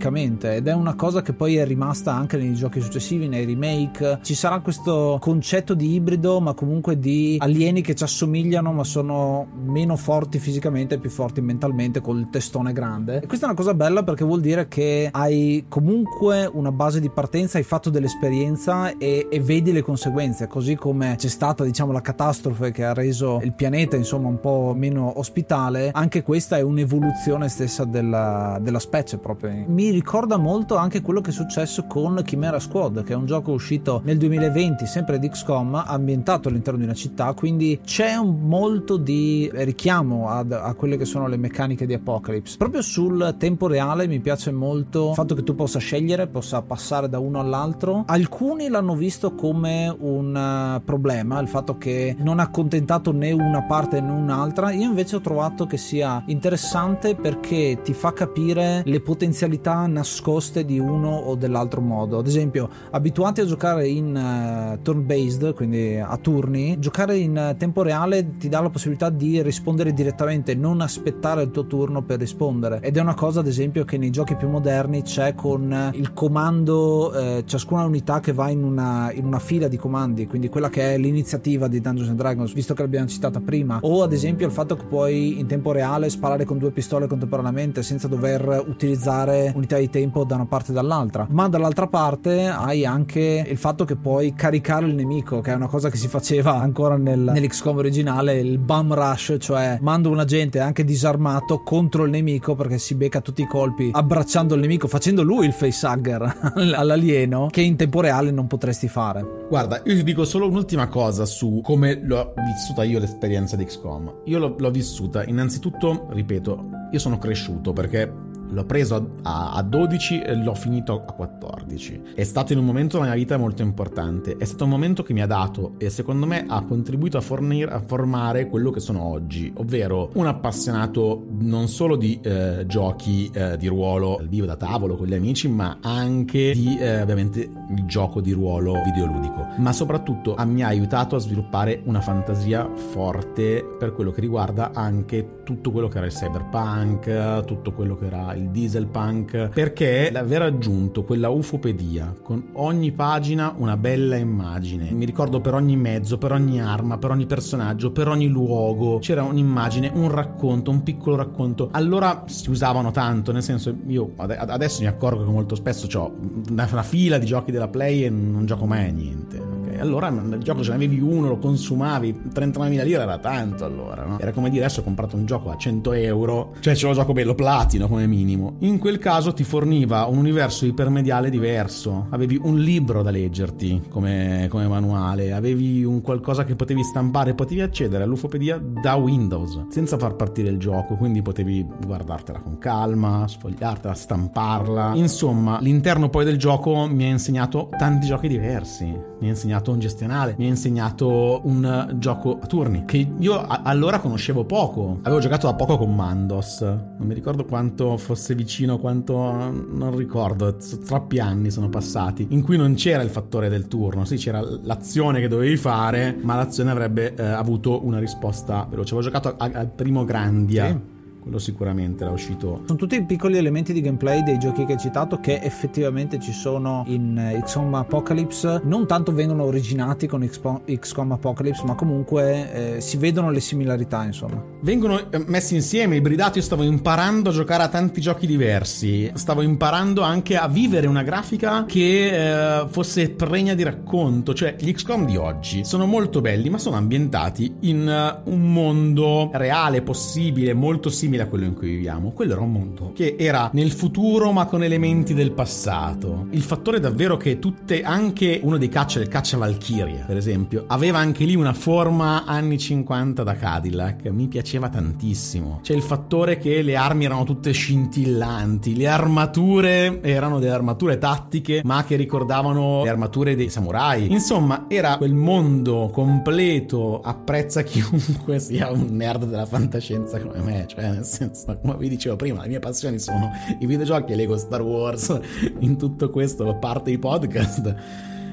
S1: psionicamente ed è una cosa che poi è rimasta anche nei giochi successivi, nei remake. Ci sarà questo concetto di ibrido ma comunque di alieni che ci assomigliano ma sono meno forti fisicamente e più forti mentalmente col testone grande. E questa è una cosa bella perché vuol dire che hai comunque una base di partenza, hai fatto dell'esperienza e, e vedi le conseguenze, così come c'è stata diciamo la catastrofe che ha reso il pianeta insomma un po' meno ospitale, anche questa è un'evoluzione stessa della, della specie proprio. Mi ricorda molto anche quello che è successo con Chimera Squad, che è un gioco uscito nel 2020 sempre di XCOM, ambientato all'interno di una città, quindi c'è molto di richiamo ad, a quelle che sono le meccaniche di Apocalypse. Proprio sul tempo reale mi piace molto il fatto che tu possa scegliere, possa passare da uno all'altro. Alcuni l'hanno visto come un uh, problema, il fatto che non ha accontentato né una parte né un'altra. Io invece ho trovato che sia interessante perché ti fa capire le potenzialità nascoste di uno o dell'altro modo. Ad esempio, abituati a giocare in uh, turn based, quindi a turni, giocare in tempo reale ti dà la possibilità di rispondere direttamente, non aspettare il tuo turno per rispondere. Ed è una cosa, ad esempio, che nei giochi più moderni c'è con il comando, eh, ciascuna unità che va in una, in una fila di comandi, quindi quella che è l'iniziativa di Dungeons and Dragons, visto che l'abbiamo citata prima, o ad esempio il fatto che puoi in tempo reale sparare con due pistole contemporaneamente senza dover utilizzare unità di tempo da una parte e dall'altra. Ma dall'altra parte hai anche il fatto che puoi caricare il nemico, che è una cosa che si faceva ancora nel, nell'XCOM originale, il bum rush, cioè mando un agente anche disarmato contro il nemico perché si becca tutti i colpi abbracciando il nemico, facendo lui il facehugger all'alieno, che in tempo reale non potresti fare.
S3: Guarda, io ti dico solo un'ultima cosa su come l'ho vissuta io l'esperienza di XCOM. Io l'ho, l'ho vissuta, innanzitutto, ripeto, io sono cresciuto perché l'ho preso a, a, 12 e l'ho finito a 14. È stato in un momento della mia vita molto importante. È stato un momento che mi ha dato e secondo me ha contribuito a, fornire, a formare quello che sono oggi, ovvero un appassionato non solo di eh, giochi eh, di ruolo al vivo da tavolo con gli amici, ma anche di eh, ovviamente il gioco di ruolo videoludico. Ma soprattutto mi ha aiutato a sviluppare una fantasia forte per quello che riguarda anche tutto quello che era il cyberpunk, tutto quello che era il il diesel punk, perché l'aver aggiunto quella ufopedia con ogni pagina una bella immagine. Mi ricordo per ogni mezzo, per ogni arma, per ogni personaggio, per ogni luogo, c'era un'immagine, un racconto, un piccolo racconto. Allora si usavano tanto, nel senso io adesso mi accorgo che molto spesso ho una, una fila di giochi della Play e non gioco mai a niente allora nel gioco ce ne avevi uno, lo consumavi, 39.000 lire era tanto allora, no? Era come dire adesso ho comprato un gioco a 100 euro, cioè ce lo gioco bello platino come minimo. In quel caso ti forniva un universo ipermediale diverso, avevi un libro da leggerti come, come manuale, avevi un qualcosa che potevi stampare, potevi accedere all'ufopedia da Windows senza far partire il gioco, quindi potevi guardartela con calma, sfogliartela, stamparla. Insomma, l'interno poi del gioco mi ha insegnato tanti giochi diversi, mi ha insegnato un gestionale, mi ha insegnato un gioco a turni che io a- allora conoscevo poco. Avevo giocato da poco con Mandos, non mi ricordo quanto fosse vicino, quanto non ricordo, troppi anni sono passati, in cui non c'era il fattore del turno, sì c'era l'azione che dovevi fare, ma l'azione avrebbe eh, avuto una risposta veloce. Avevo giocato al primo Grandia. Sì quello sicuramente era uscito.
S1: Sono tutti i piccoli elementi di gameplay dei giochi che hai citato che effettivamente ci sono in eh, XCOM Apocalypse. Non tanto vengono originati con XCOM Apocalypse, ma comunque eh, si vedono le similarità, insomma.
S3: Vengono eh, messi insieme, ibridati. Io stavo imparando a giocare a tanti giochi diversi. Stavo imparando anche a vivere una grafica che eh, fosse pregna di racconto. Cioè, gli XCOM di oggi sono molto belli, ma sono ambientati in uh, un mondo reale, possibile, molto simile simile a quello in cui viviamo. Quello era un mondo che era nel futuro ma con elementi del passato. Il fattore davvero che tutte, anche uno dei caccia, il caccia Valkyria, per esempio, aveva anche lì una forma anni 50 da Cadillac, mi piaceva tantissimo. C'è il fattore che le armi erano tutte scintillanti, le armature erano delle armature tattiche ma che ricordavano le armature dei samurai. Insomma, era quel mondo completo, apprezza chiunque sia un nerd della fantascienza come me, cioè nel senso, come vi dicevo prima, le mie passioni sono i videogiochi e Lego Star Wars. In tutto questo parte i podcast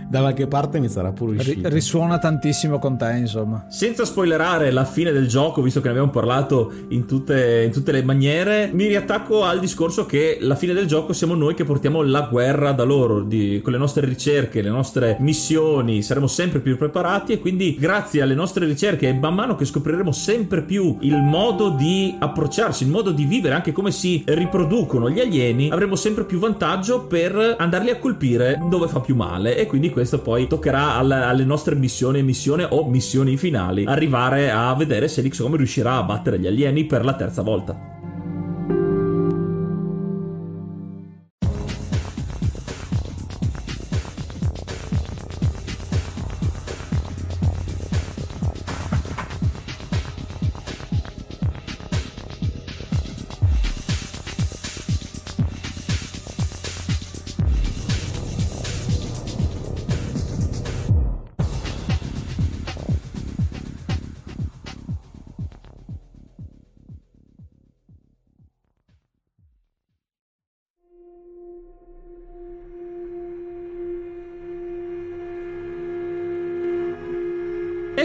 S3: da qualche parte mi sarà pure uscito.
S1: risuona tantissimo con te, insomma.
S2: Senza spoilerare la fine del gioco, visto che ne abbiamo parlato in tutte, in tutte le maniere, mi riattacco al discorso che la fine del gioco siamo noi che portiamo la guerra da loro, di, con le nostre ricerche, le nostre missioni, saremo sempre più preparati e quindi grazie alle nostre ricerche e man mano che scopriremo sempre più il modo di approcciarsi, il modo di vivere, anche come si riproducono gli alieni, avremo sempre più vantaggio per andarli a colpire dove fa più male e quindi questo poi toccherà alle, alle nostre missioni e missione o missioni finali arrivare a vedere se l'XCOM riuscirà a battere gli alieni per la terza volta.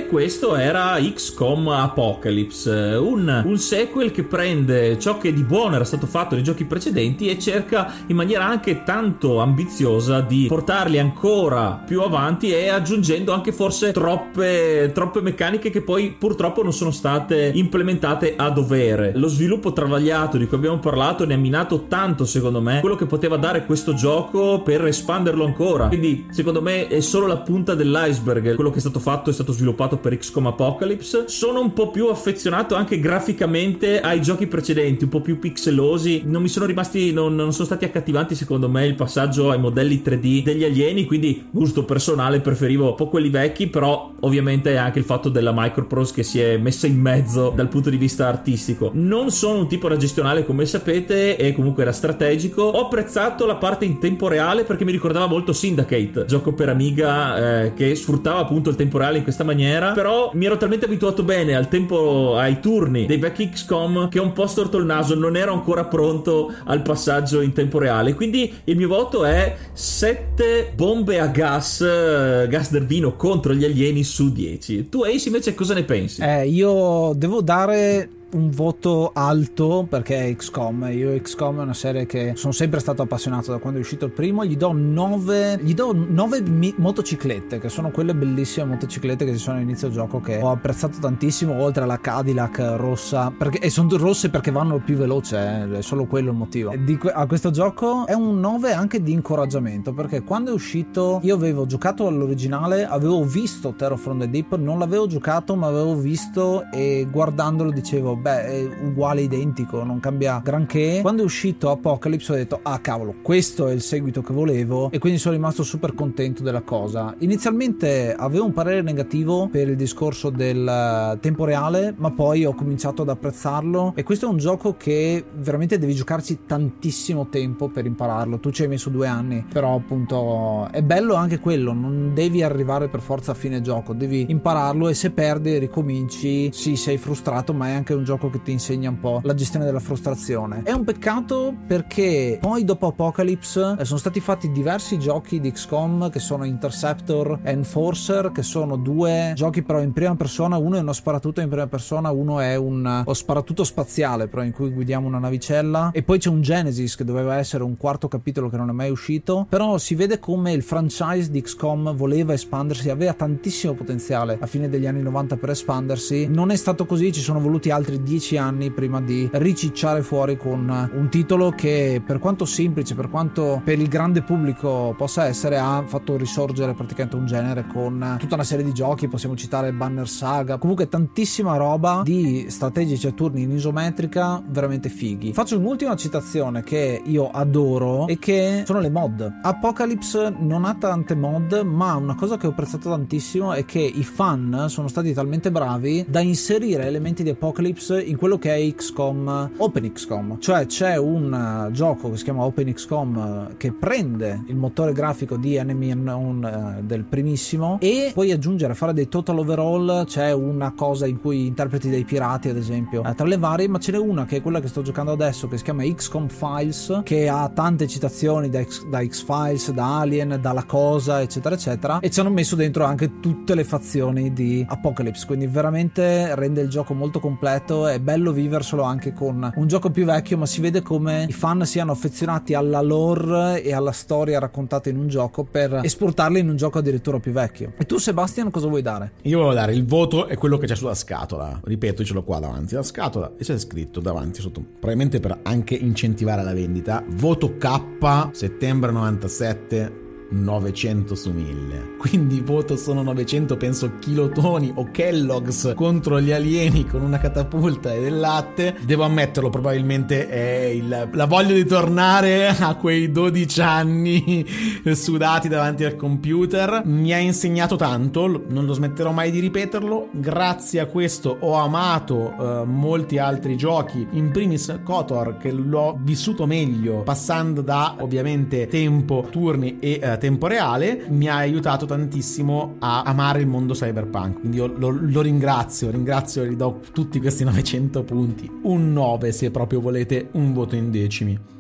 S2: Questo era XCOM Apocalypse, un, un, sequel che prende ciò che di buono era stato fatto nei giochi precedenti e cerca in maniera anche tanto ambiziosa di portarli ancora più avanti e aggiungendo anche forse troppe, troppe meccaniche che poi purtroppo non sono state implementate a dovere. Lo sviluppo travagliato di cui abbiamo parlato ne ha minato tanto secondo me quello che poteva dare questo gioco per espanderlo ancora. Quindi secondo me è solo la punta dell'iceberg quello che è stato fatto è stato sviluppato per XCOM Apocalypse. Sono un po' più affezionato anche graficamente ai giochi precedenti, un po' più pixelosi. Non mi sono rimasti, non, non sono stati accattivanti secondo me il passaggio ai modelli 3D degli alieni, quindi gusto personale preferivo un po' quelli vecchi, però ovviamente anche il fatto della Microprose che si è messa in mezzo dal punto di vista artistico. Non sono un tipo da gestionale come sapete e comunque era strategico. Ho apprezzato la parte in tempo reale perché mi ricordava molto Syndicate, gioco per Amiga eh, che sfruttava appunto il tempo reale in questa maniera però mi ero talmente abituato bene al tempo, ai turni dei vecchi XCOM che ho un po' storto il naso, non ero ancora pronto al passaggio in tempo reale. Quindi il mio voto è 7 bombe a gas, eh, gas del vino contro gli alieni su 10. Tu Ace invece cosa ne pensi?
S1: Eh, io devo dare un voto alto perché è XCOM. Io XCOM è una serie che sono sempre stato appassionato da quando è uscito il primo. Gli do 9 gli do 9 mi- motociclette che sono quelle bellissime motociclette che ci sono all'inizio gioco che ho apprezzato tantissimo oltre alla Cadillac rossa perché, e sono rosse perché vanno più veloce, eh, è solo quello il motivo. Di, a questo gioco è un 9 anche di incoraggiamento perché quando è uscito io avevo giocato all'originale, avevo visto Terror from the Deep, non l'avevo giocato ma avevo visto e guardandolo dicevo beh è uguale identico, non cambia granché. Quando è uscito Apocalypse ho detto ah cavolo questo è il seguito che volevo e quindi sono rimasto super contento della cosa. Inizialmente avevo un parere negativo per il discorso del tempo reale ma poi ho cominciato ad apprezzarlo e questo è un gioco che veramente devi giocarci tantissimo tempo per impararlo. Tu ci hai messo due anni, però appunto è bello anche quello, non devi arrivare per forza a fine gioco, devi impararlo e se perdi ricominci, sì sei frustrato ma è anche un gioco che ti insegna un po' la gestione della frustrazione. È un peccato perché poi dopo Apocalypse eh, sono stati fatti diversi giochi di XCOM che sono Interceptor e Enforcer che sono due giochi però in prima persona, uno è uno sparatutto in prima persona, uno è un o sparatutto spaziale però in cui guidiamo una navicella. E poi c'è un Genesis che doveva essere un quarto capitolo che non è mai uscito, però si vede come il franchise di XCOM voleva espandersi, aveva tantissimo potenziale. A fine degli anni 90 per espandersi, non è stato così, ci sono voluti altri dieci anni prima di ricicciare fuori con un titolo che per quanto semplice, per quanto per il grande pubblico possa essere, ha fatto risorgere praticamente un genere con tutta una serie di giochi, possiamo citare Banner Saga, comunque tantissima roba di strategici a turni in isometrica veramente fighi. Faccio un'ultima citazione che io adoro e che sono le mod. Apocalypse non ha tante mod, ma una cosa che ho apprezzato tantissimo è che i fan sono stati talmente bravi da inserire elementi di Apocalypse in quello che è XCOM Open XCOM. Cioè c'è un uh, gioco che si chiama Open XCOM uh, che prende il motore grafico di Enemy Unknown uh, del primissimo e puoi aggiungere, fare dei total overall, c'è una cosa in cui interpreti dei pirati ad esempio, eh, tra le varie, ma ce n'è una che è quella che sto giocando adesso che si chiama XCOM Files che ha tante citazioni da, X, da X-Files, da Alien, dalla Cosa eccetera eccetera e ci hanno messo dentro anche tutte le fazioni di Apocalypse quindi veramente rende il gioco molto completo è bello viverselo anche con un gioco più vecchio ma si vede come i fan siano affezionati alla lore e alla storia raccontata in un gioco per esportarla in un gioco addirittura più vecchio e tu Sebastian cosa vuoi dare?
S3: Io volevo dare il voto è quello che c'è sulla scatola ripeto ce l'ho qua davanti la scatola e c'è scritto davanti sotto probabilmente per anche incentivare la vendita voto K settembre 97 900 su 1000. Quindi voto sono 900, penso kilotoni o Kellogg's contro gli alieni con una catapulta e del latte. Devo ammetterlo, probabilmente è il, la voglia di tornare a quei 12 anni sudati davanti al computer. Mi ha insegnato tanto, non lo smetterò mai di ripeterlo. Grazie a questo ho amato uh, molti altri giochi, in primis KOTOR che l'ho vissuto meglio passando da ovviamente tempo, turni e uh, tempo reale mi ha aiutato tantissimo a amare il mondo cyberpunk. Quindi io lo, lo ringrazio ringrazio e ridò tutti questi 900 punti. Un 9 se proprio volete un voto in decimi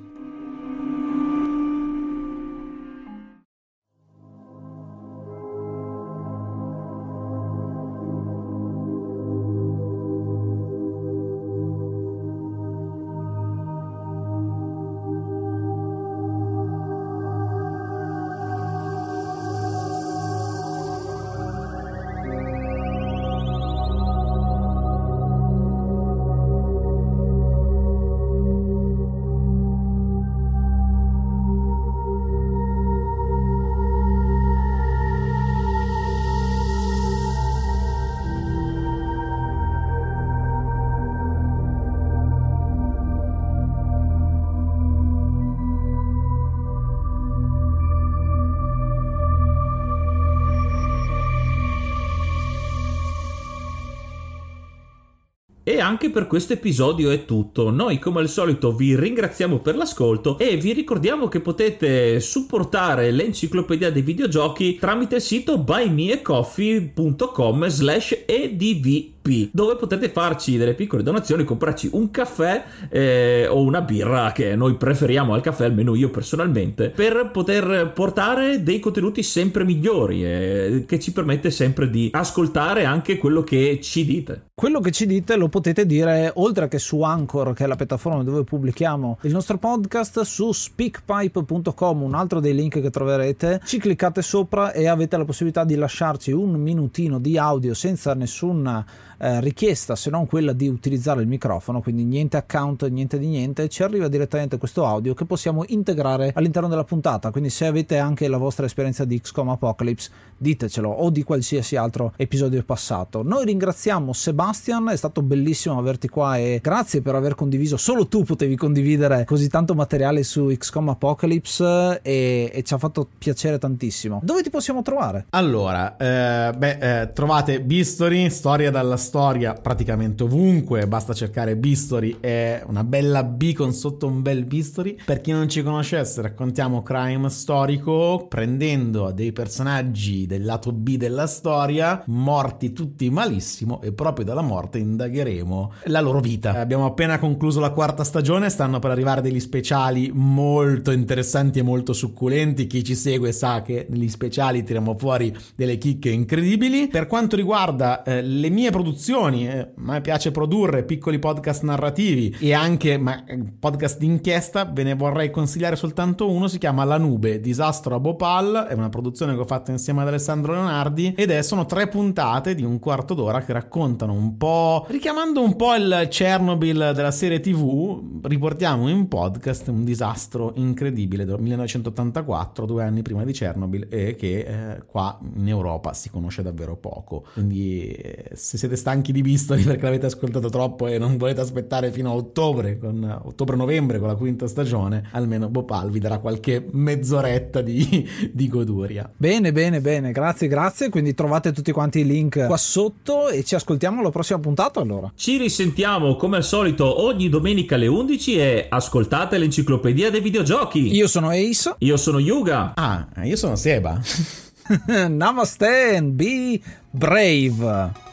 S2: anche per questo episodio è tutto. Noi come al solito vi ringraziamo per l'ascolto e vi ricordiamo che potete supportare l'enciclopedia dei videogiochi tramite il sito buymeacoffee.com slash edv gruppi dove potete farci delle piccole donazioni, comprarci un caffè eh, o una birra che noi preferiamo al caffè, almeno io personalmente, per poter portare dei contenuti sempre migliori eh, che ci permette sempre di ascoltare anche quello che ci dite.
S1: Quello che ci dite lo potete dire oltre che su Anchor, che è la piattaforma dove pubblichiamo il nostro podcast, su speakpipe.com, un altro dei link che troverete. Ci cliccate sopra e avete la possibilità di lasciarci un minutino di audio senza nessuna eh, richiesta se non quella di utilizzare il microfono, quindi niente account, niente di niente, ci arriva direttamente questo audio che possiamo integrare all'interno della puntata. Quindi se avete anche la vostra esperienza di XCOM Apocalypse, ditecelo o di qualsiasi altro episodio passato. Noi ringraziamo Sebastian, è stato bellissimo averti qua e grazie per aver condiviso, solo tu potevi condividere così tanto materiale su XCOM Apocalypse e, e ci ha fatto piacere tantissimo. Dove ti possiamo trovare?
S3: Allora, eh, beh, eh, trovate Bistory, storia dalla storia praticamente ovunque, basta cercare Bistory, è una bella B con sotto un bel Bistory. Per chi non ci conoscesse, raccontiamo crime storico prendendo dei personaggi del lato B della storia, morti tutti malissimo e proprio dalla morte indagheremo la loro vita. Abbiamo appena concluso la quarta stagione, stanno per arrivare degli speciali molto interessanti e molto succulenti. Chi ci segue sa che negli speciali tiriamo fuori delle chicche incredibili. Per quanto riguarda eh, le mie produzioni, eh, a me piace produrre piccoli podcast narrativi e anche ma, podcast d'inchiesta, ve ne vorrei consigliare soltanto uno, si chiama La Nube, Disastro a Bhopal, è una produzione che ho fatto insieme ad Alessandro Leonardi ed è, sono tre puntate di un quarto d'ora che raccontano un po', richiamando un po' il Chernobyl della serie tv, riportiamo in podcast un disastro incredibile del 1984, due anni prima di Chernobyl e che eh, qua in Europa si conosce davvero poco. Quindi eh, se siete stanchi di Bistoli perché l'avete ascoltato troppo e non volete aspettare fino a ottobre, con ottobre-novembre con la quinta stagione, almeno Bopal vi darà qualche mezz'oretta di, di goduria.
S1: Bene, bene, bene, grazie, grazie. Quindi trovate tutti quanti i link qua sotto e ci ascoltiamo alla prossima puntata allora.
S2: Ci risentiamo come al solito ogni domenica alle 11 e ascoltate l'enciclopedia dei videogiochi.
S1: Io sono Ace.
S2: Io sono Yuga.
S3: Ah, io sono Seba.
S1: Namaste and be brave.